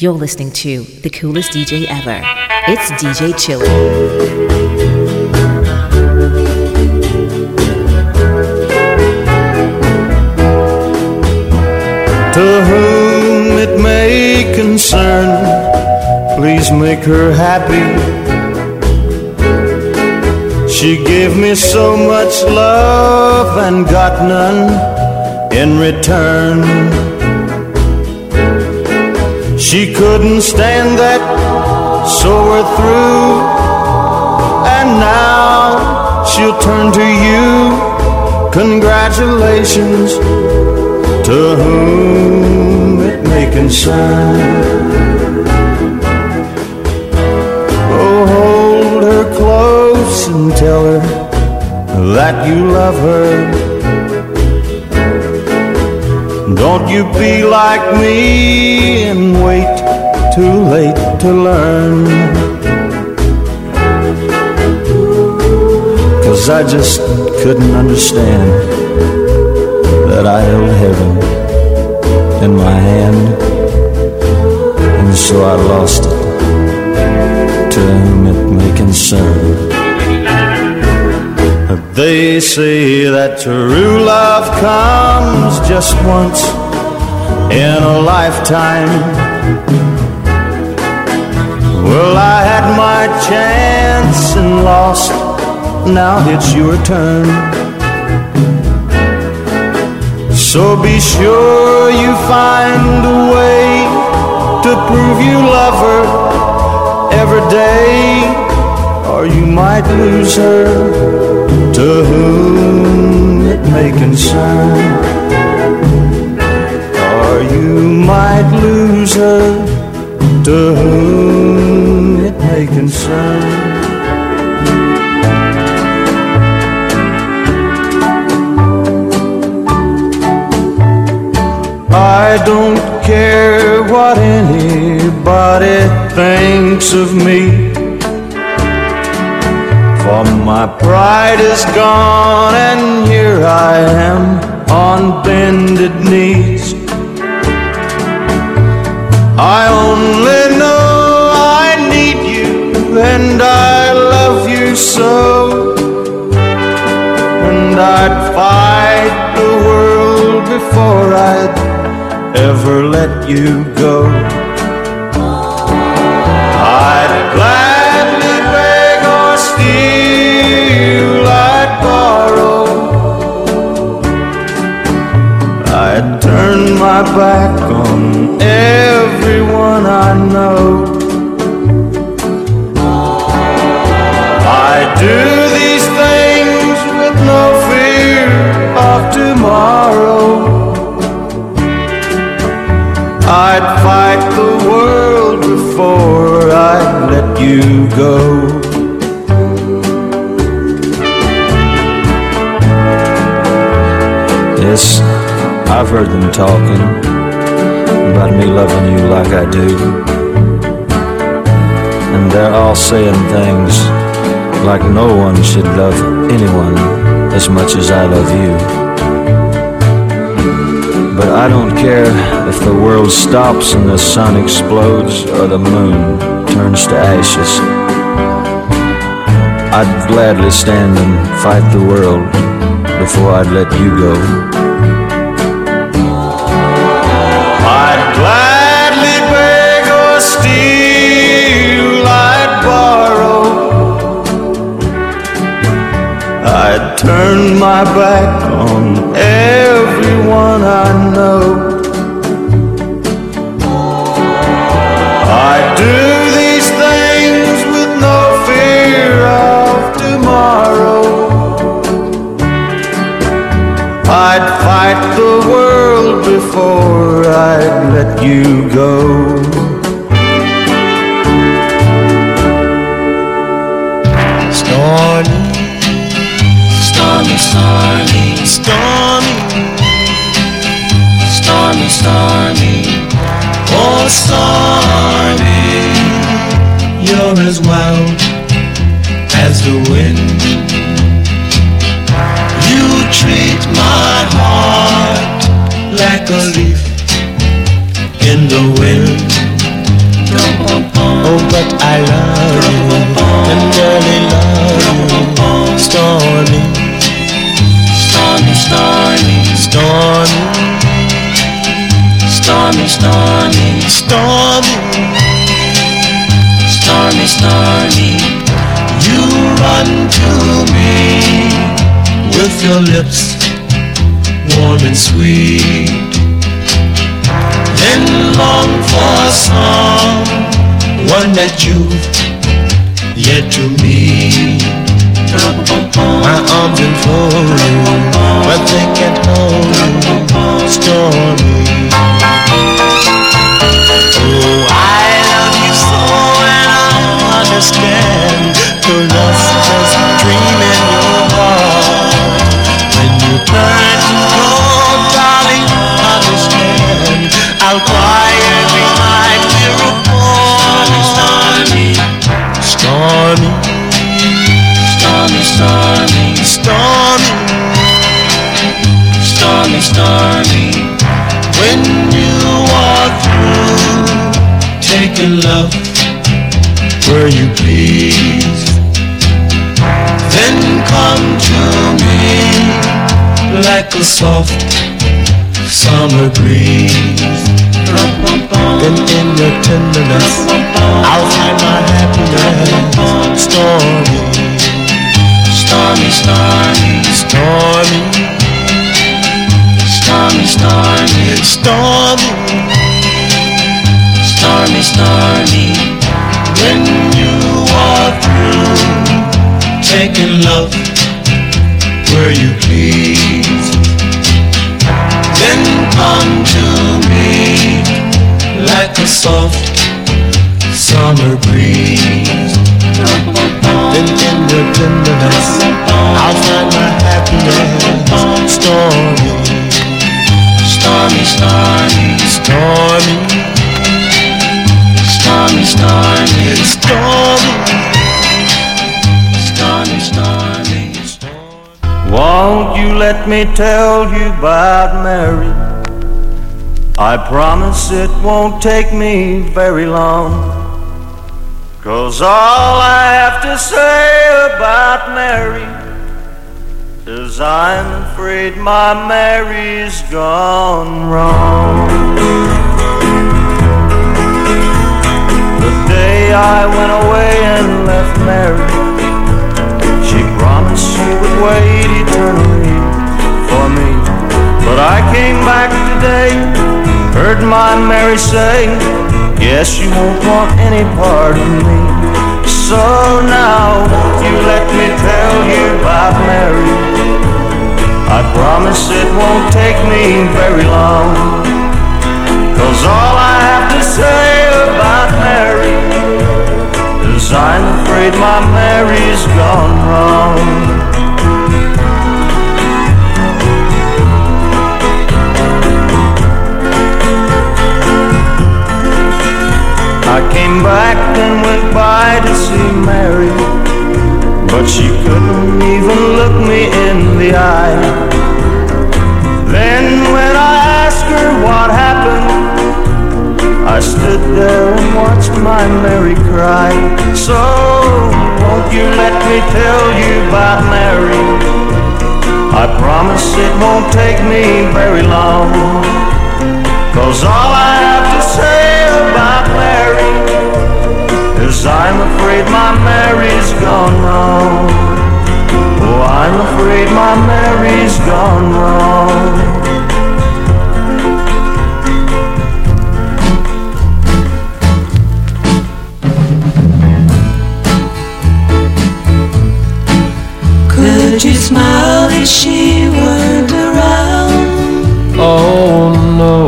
You're listening to the coolest DJ ever. It's DJ Chilly. To whom it may concern, please make her happy. She gave me so much love and got none in return. She couldn't stand that, so we're through. And now she'll turn to you. Congratulations to whom it may concern. Oh, hold her close and tell her that you love her don't you be like me and wait too late to learn. Cause I just couldn't understand that I held heaven in my hand, and so I lost it to whom it may concern. They say that true love comes just once in a lifetime. Well, I had my chance and lost. Now it's your turn. So be sure you find a way to prove you love her every day, or you might lose her to whom it may concern. Or you might lose her to whom it may concern. I don't care what anybody thinks of me. For my pride is gone, and here I am on bended knees. I only know I need you, and I love you so. And I'd fight the world before I'd ever let you go. My back on everyone I know. I do these things with no fear of tomorrow. I'd fight the world before I'd let you go. I've heard them talking about me loving you like I do. And they're all saying things like no one should love anyone as much as I love you. But I don't care if the world stops and the sun explodes or the moon turns to ashes. I'd gladly stand and fight the world before I'd let you go. I'd turn my back on everyone I know. I do these things with no fear of tomorrow. I'd fight the world before I'd let you go. Your lips warm and sweet. Then long for song, one that you've yet to meet. My arms enfold you, but they can't hold you. Stormy. Stormy. When you are through taking love where you please, then come to me like a soft summer breeze. Then in your tenderness, I'll find my happiness. Stormy, stormy, stormy, stormy, stormy, stormy, stormy, stormy, stormy. When you are through taking love where you please, then come to me like a soft summer breeze. Then in your tenderness, I'll find my happiness. Stormy, stormy, stormy, stormy, stormy, stormy, stormy, stormy, stormy. Won't you let me tell you about Mary? I promise it won't take me very long. Cause all I have to say about Mary is I'm afraid my Mary's gone wrong. The day I went away and left Mary, she promised she would wait eternally for me. But I came back today, heard my Mary say, Yes, you won't want any part of me. So now, you let me tell you about Mary? Take me very long. Cause all I have to say about Mary is I'm afraid my Mary's gone wrong. I came back and went by to see Mary, but she couldn't even look me in the eye. What happened, I stood there and watched my Mary cry. So won't you let me tell you about Mary? I promise it won't take me very long. Cause all I have to say about Mary is I'm afraid my Mary's gone wrong. Oh, I'm afraid my Mary's gone wrong. Smile if she weren't around? Oh no.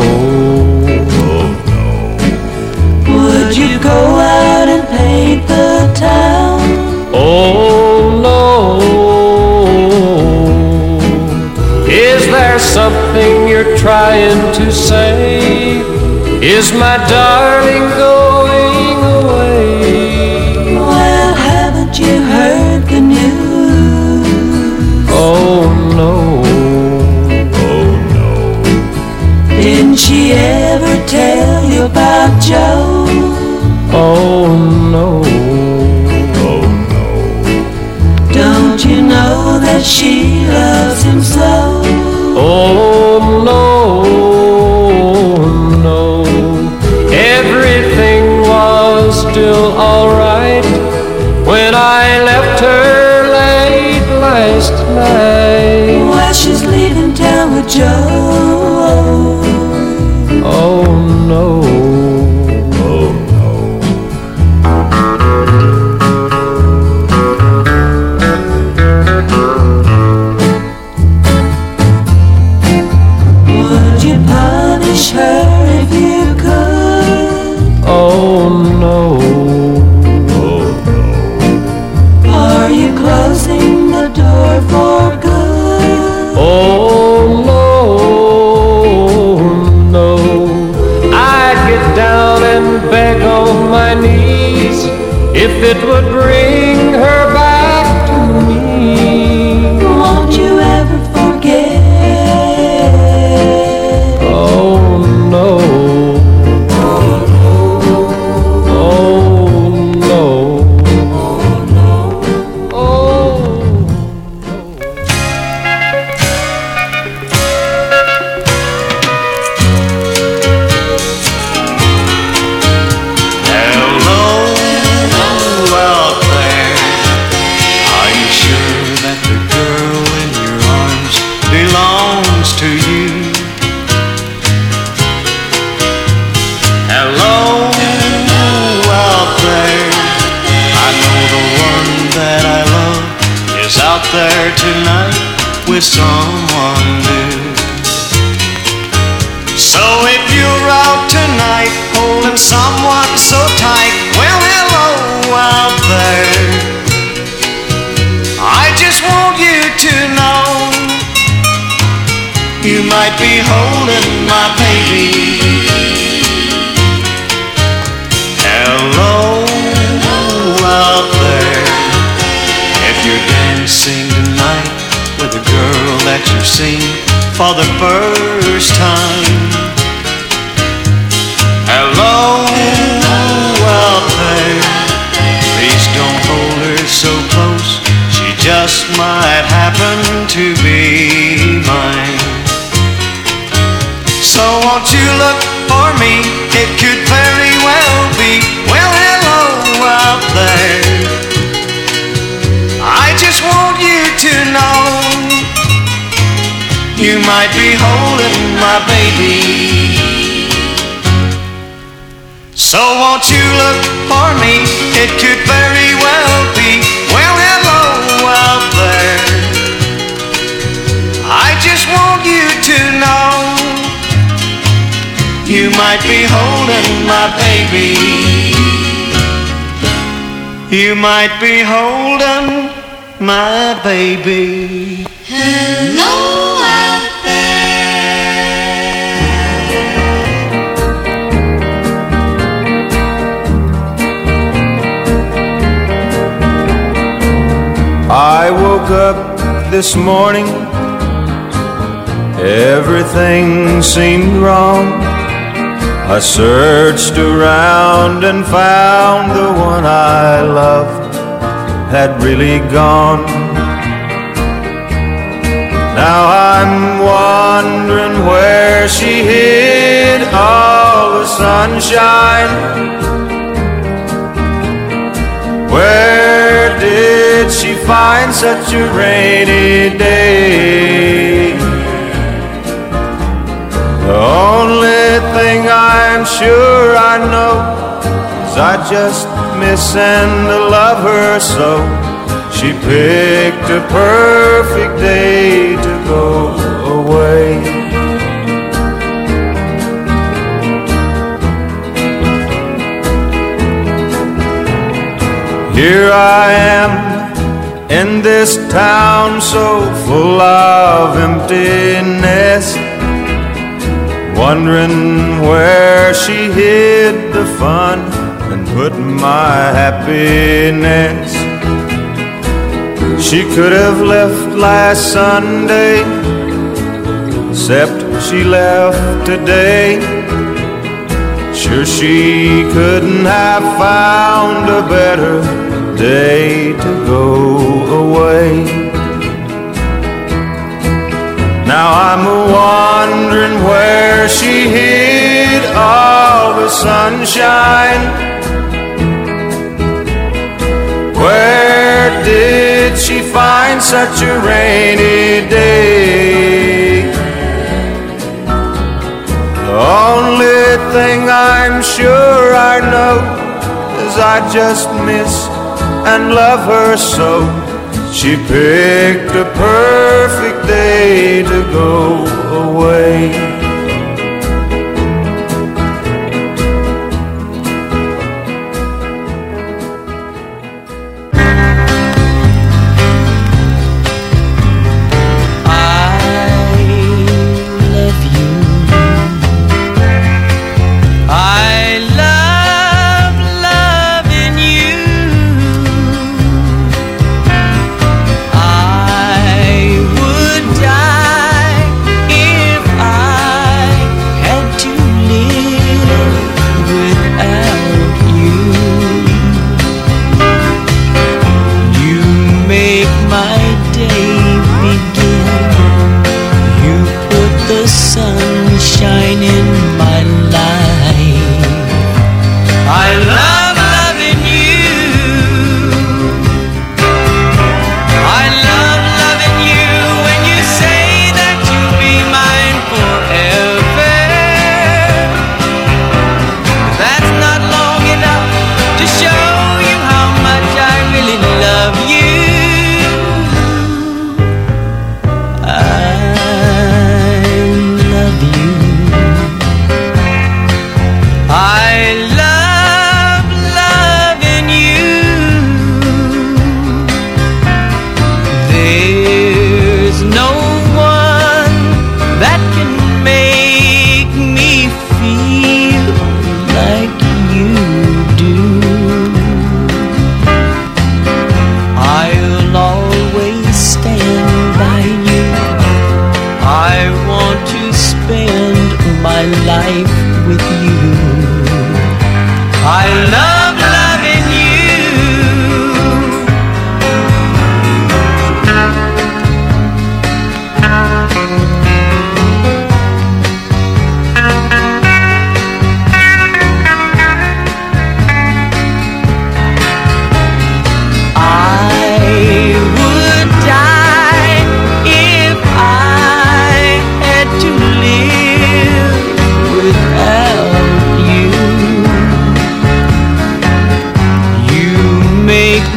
Would you go out and paint the town? Oh no. Is there something you're trying to say? Is my darling Didn't she ever tell you about Joe? Oh no. Oh no. Don't you know that she loves him so? Oh no, no. Everything was still alright when I left her late last night. Well, she's leaving town with Joe. There tonight with someone new. So if you're out tonight holding someone so tight, well, hello out there. I just want you to know you might be holding my baby. That you've seen for the first time. Hello out there. Please don't hold her so close. She just might happen to baby. You might be holding my baby. Hello out I woke up this morning, everything seemed wrong. I searched around and found the one I loved had really gone. Now I'm wondering where she hid all the sunshine. Where did she find such a rainy day? The only thing I'm sure I know is I just miss and love her so. She picked a perfect day to go away. Here I am in this town so full of emptiness, wondering where she hid the fun and put my happiness. She could have left last Sunday, except she left today. Sure, she couldn't have found a better day to go away. Now I'm wondering where she hid all the sunshine. Where did she find such a rainy day? The only thing I'm sure I know is I just miss and love her so. She picked a perfect day to go away.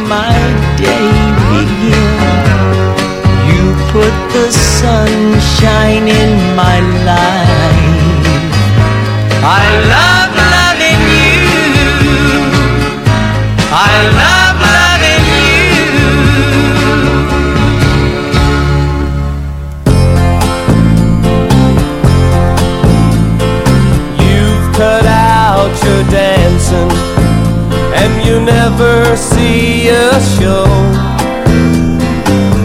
my day begin. You put the sunshine in my life. a show.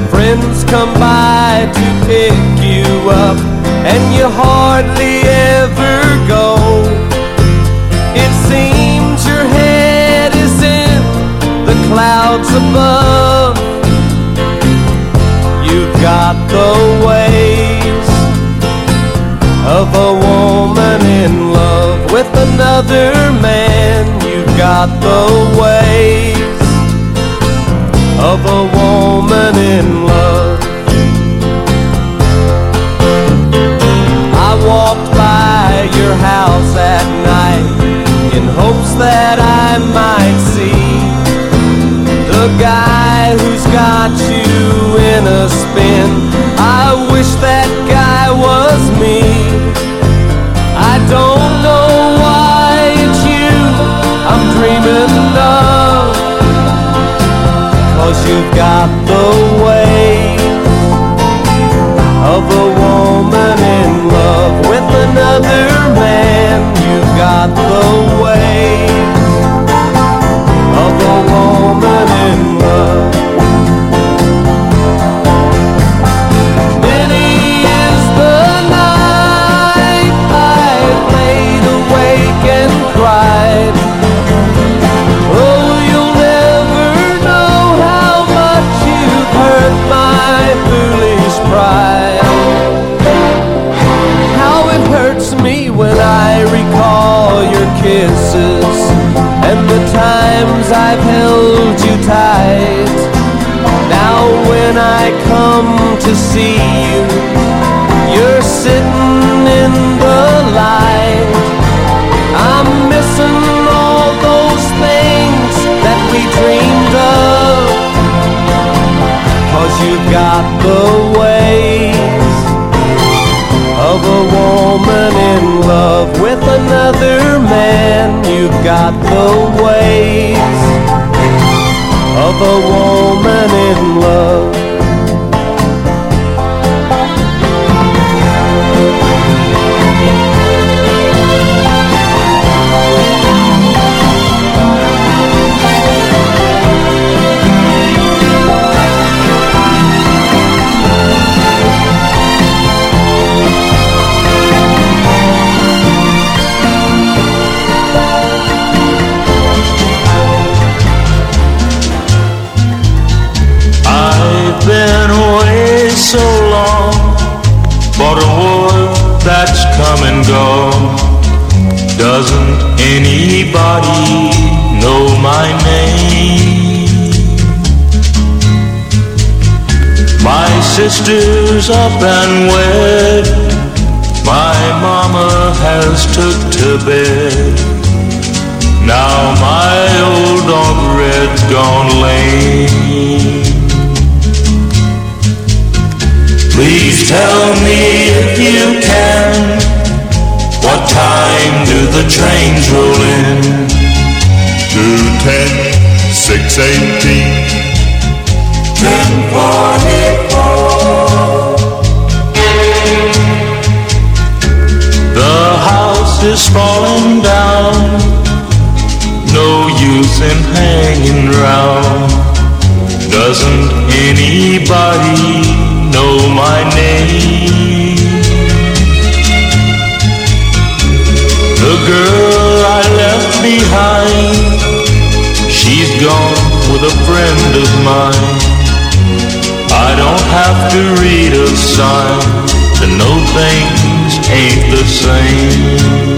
Friends come by to pick you up, and you hardly ever go. It seems your head is in the clouds above. You've got the ways of a woman in love with another man. You've got the ways of a woman in love. I walked by your house at night in hopes that I might see the guy who's got you in a spin. I wish that guy was me. I don't know. you've got the way of a woman in love with another man. You've got the way. Got the ways of a woman in love. Sister's up and wed. My mama has took to bed. Now my old dog Red's gone lame. Please tell me if you can, what time do the trains roll in? Two ten, six eighteen, hanging round. Doesn't anybody know my name? The girl I left behind, she's gone with a friend of mine. I don't have to read a sign to know things ain't the same.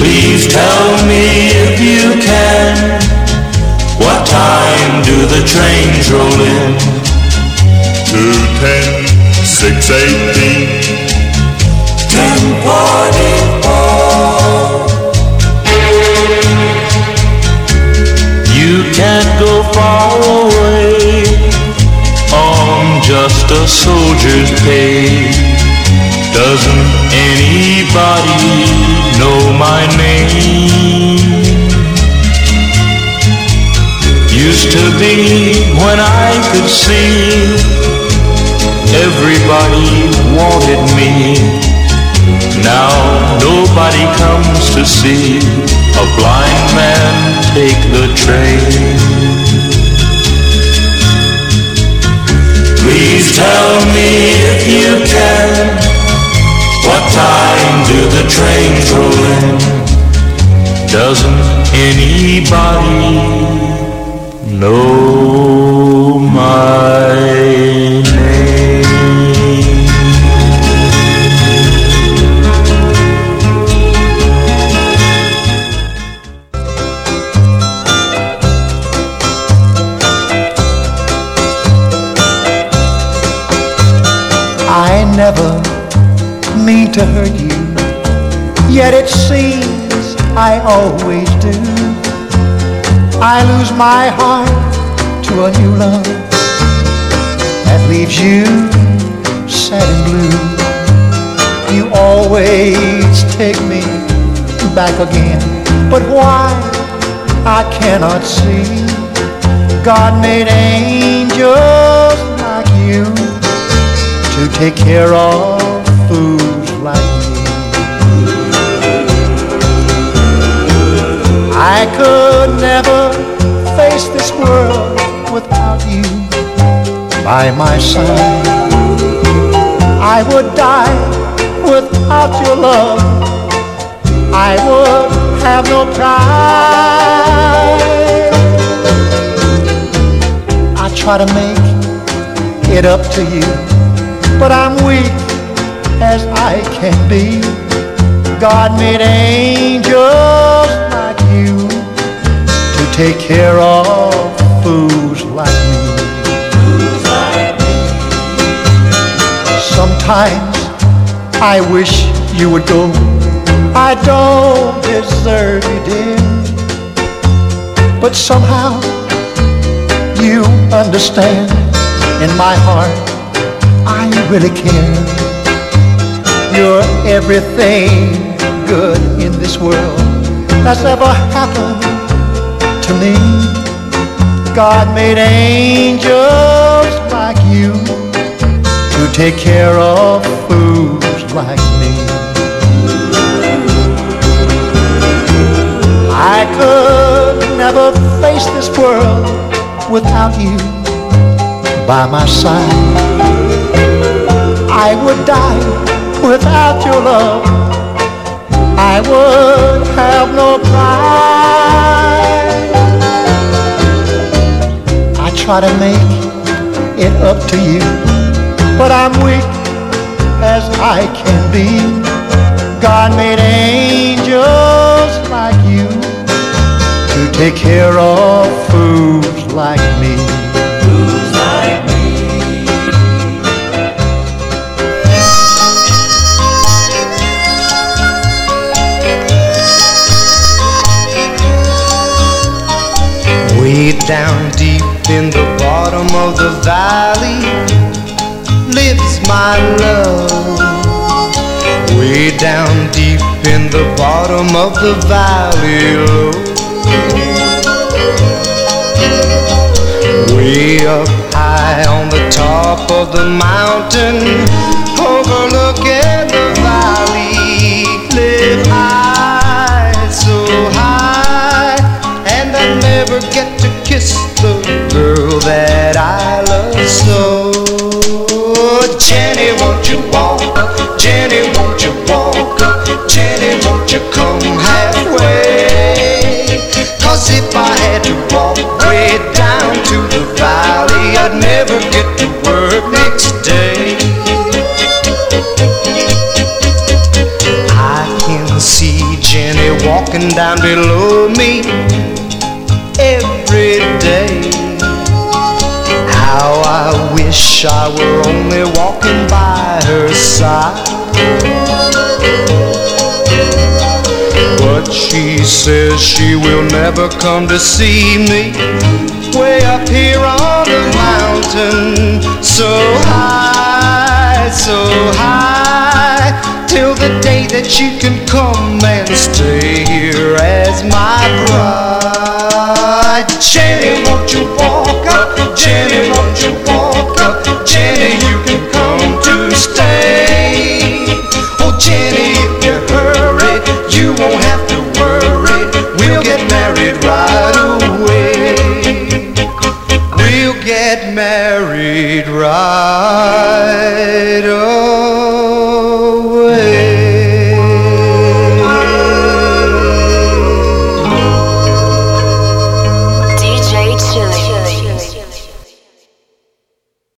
Please tell me if you can, what time do the trains roll in? Two ten, six eighteen, ten forty-four. You can't go far away on just a soldier's pay. Doesn't anybody know my name? Used to be when I could see everybody wanted me. Now nobody comes to see a blind man take the train. Please tell me if you can what time do the trains roll in? Doesn't anybody know my name? I never mean to hurt you, yet it seems I always. I lose my heart to a new love that leaves you sad and blue. You always take me back again, but why I cannot see. God made angels like you to take care of I could never face this world without you by my side. I would die without your love. I would have no pride. I try to make it up to you, but I'm weak as I can be. God made angels take care of fools like me. Sometimes I wish you would go. I don't deserve you, dear. But somehow you understand in my heart I really care. You're everything good in this world. that's ever happened to me. God made angels like you to take care of fools like me. I could never face this world without you by my side. I would die without your love. I would have no pride. Try to make it up to you, but I'm weak as I can be. God made angels like you to take care of fools like me. Way down in the bottom of the valley lives my love. Way down deep in the bottom of the valley low. Way up high on the top of the mountain, overlooking down below me every day. How I wish I were only walking by her side. But she says she will never come to see me way up here on the mountain, so high, so high, that you can come and stay here as my bride. Jenny, won't you walk up? Jenny, won't you walk up? Jenny, you can come to stay. Oh, Jenny, if you hurry, you won't have to worry. We'll get married right away. We'll get married right